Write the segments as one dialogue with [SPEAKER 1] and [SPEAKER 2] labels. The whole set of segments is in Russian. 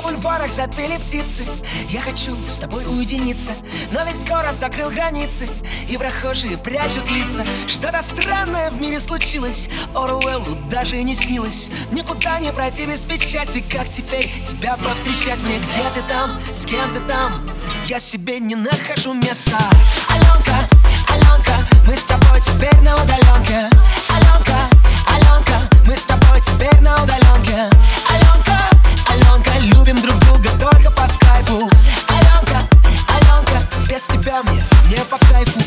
[SPEAKER 1] На бульварах запели птицы. Я хочу с тобой уединиться Но весь город закрыл границы И прохожие прячут лица. Что-то странное в мире случилось Оруэллу даже не снилось. Никуда не пройти без печати Как теперь тебя повстречать. Мне Где ты там, с кем ты там? Я себе не нахожу места. Аленка, Аленка Мы с тобой теперь тебя мне не по кайфу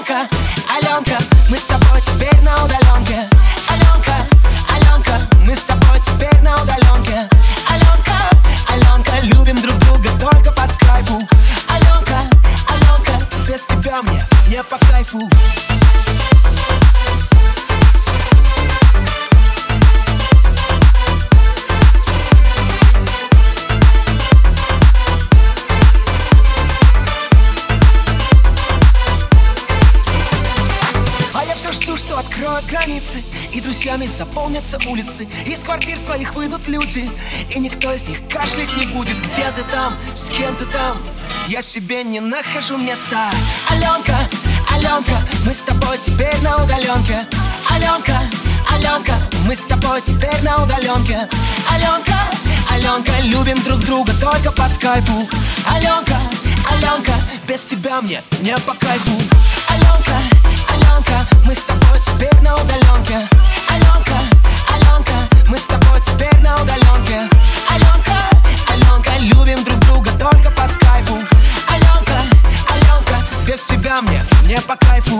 [SPEAKER 1] Аленка, Аленка Мы с тобой теперь на удаленке. Аленка, Аленка Мы с тобой теперь на удаленке. Аленка, Аленка Любим друг друга только по скайпу. Аленка, Аленка Без тебя мне не по кайфу откроют границы И друзьями заполнятся улицы. Из квартир своих выйдут люди И никто из них кашлять не будет. Где ты там, с кем ты там? Я себе не нахожу места. Аленка, Аленка Мы с тобой теперь на удаленке. Аленка, Аленка Мы с тобой теперь на удаленке. Аленка, Аленка Любим друг друга только по скайпу. Аленка, Аленка Без тебя мне не по кайфу. Аленка, Аленка Мы с тобой теперь на удаленке. Аленка, Аленка Мы с тобой теперь на удаленке. Аленка, Аленка Любим друг друга только по скайпу. Аленка, Аленка Без тебя мне не по кайфу